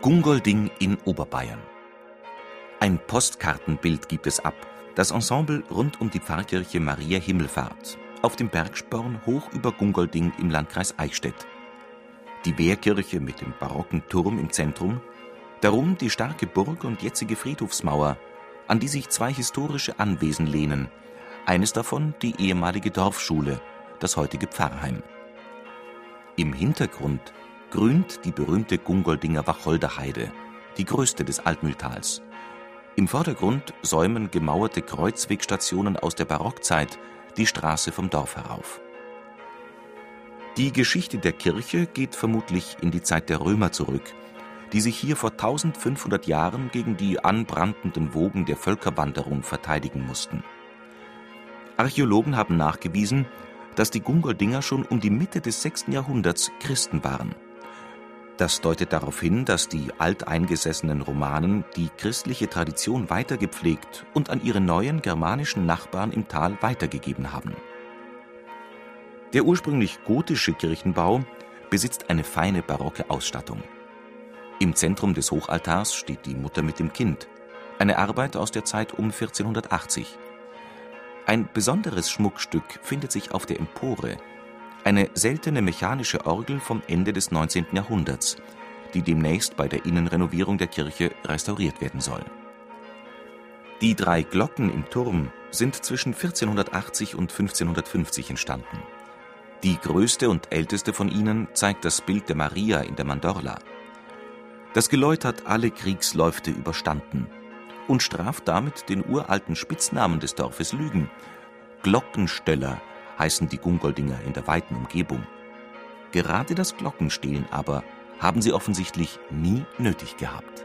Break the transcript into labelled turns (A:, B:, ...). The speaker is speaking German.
A: Gungolding in Oberbayern. Ein Postkartenbild gibt es ab. Das Ensemble rund um die Pfarrkirche Maria Himmelfahrt auf dem Bergsporn hoch über Gungolding im Landkreis Eichstätt. Die Wehrkirche mit dem barocken Turm im Zentrum, darum die starke Burg und jetzige Friedhofsmauer, an die sich zwei historische Anwesen lehnen. Eines davon die ehemalige Dorfschule, das heutige Pfarrheim. Im Hintergrund grünt die berühmte Gungoldinger Wacholderheide, die größte des Altmühltals. Im Vordergrund säumen gemauerte Kreuzwegstationen aus der Barockzeit die Straße vom Dorf herauf. Die Geschichte der Kirche geht vermutlich in die Zeit der Römer zurück, die sich hier vor 1500 Jahren gegen die anbrandenden Wogen der Völkerwanderung verteidigen mussten. Archäologen haben nachgewiesen, dass die Gungoldinger schon um die Mitte des 6. Jahrhunderts Christen waren. Das deutet darauf hin, dass die alteingesessenen Romanen die christliche Tradition weitergepflegt und an ihre neuen germanischen Nachbarn im Tal weitergegeben haben. Der ursprünglich gotische Kirchenbau besitzt eine feine barocke Ausstattung. Im Zentrum des Hochaltars steht die Mutter mit dem Kind, eine Arbeit aus der Zeit um 1480. Ein besonderes Schmuckstück findet sich auf der Empore, eine seltene mechanische Orgel vom Ende des 19. Jahrhunderts, die demnächst bei der Innenrenovierung der Kirche restauriert werden soll. Die drei Glocken im Turm sind zwischen 1480 und 1550 entstanden. Die größte und älteste von ihnen zeigt das Bild der Maria in der Mandorla. Das Geläut hat alle Kriegsläufte überstanden und straft damit den uralten Spitznamen des Dorfes Lügen. Glockensteller heißen die Gungoldinger in der weiten Umgebung. Gerade das Glockenstehlen aber haben sie offensichtlich nie nötig gehabt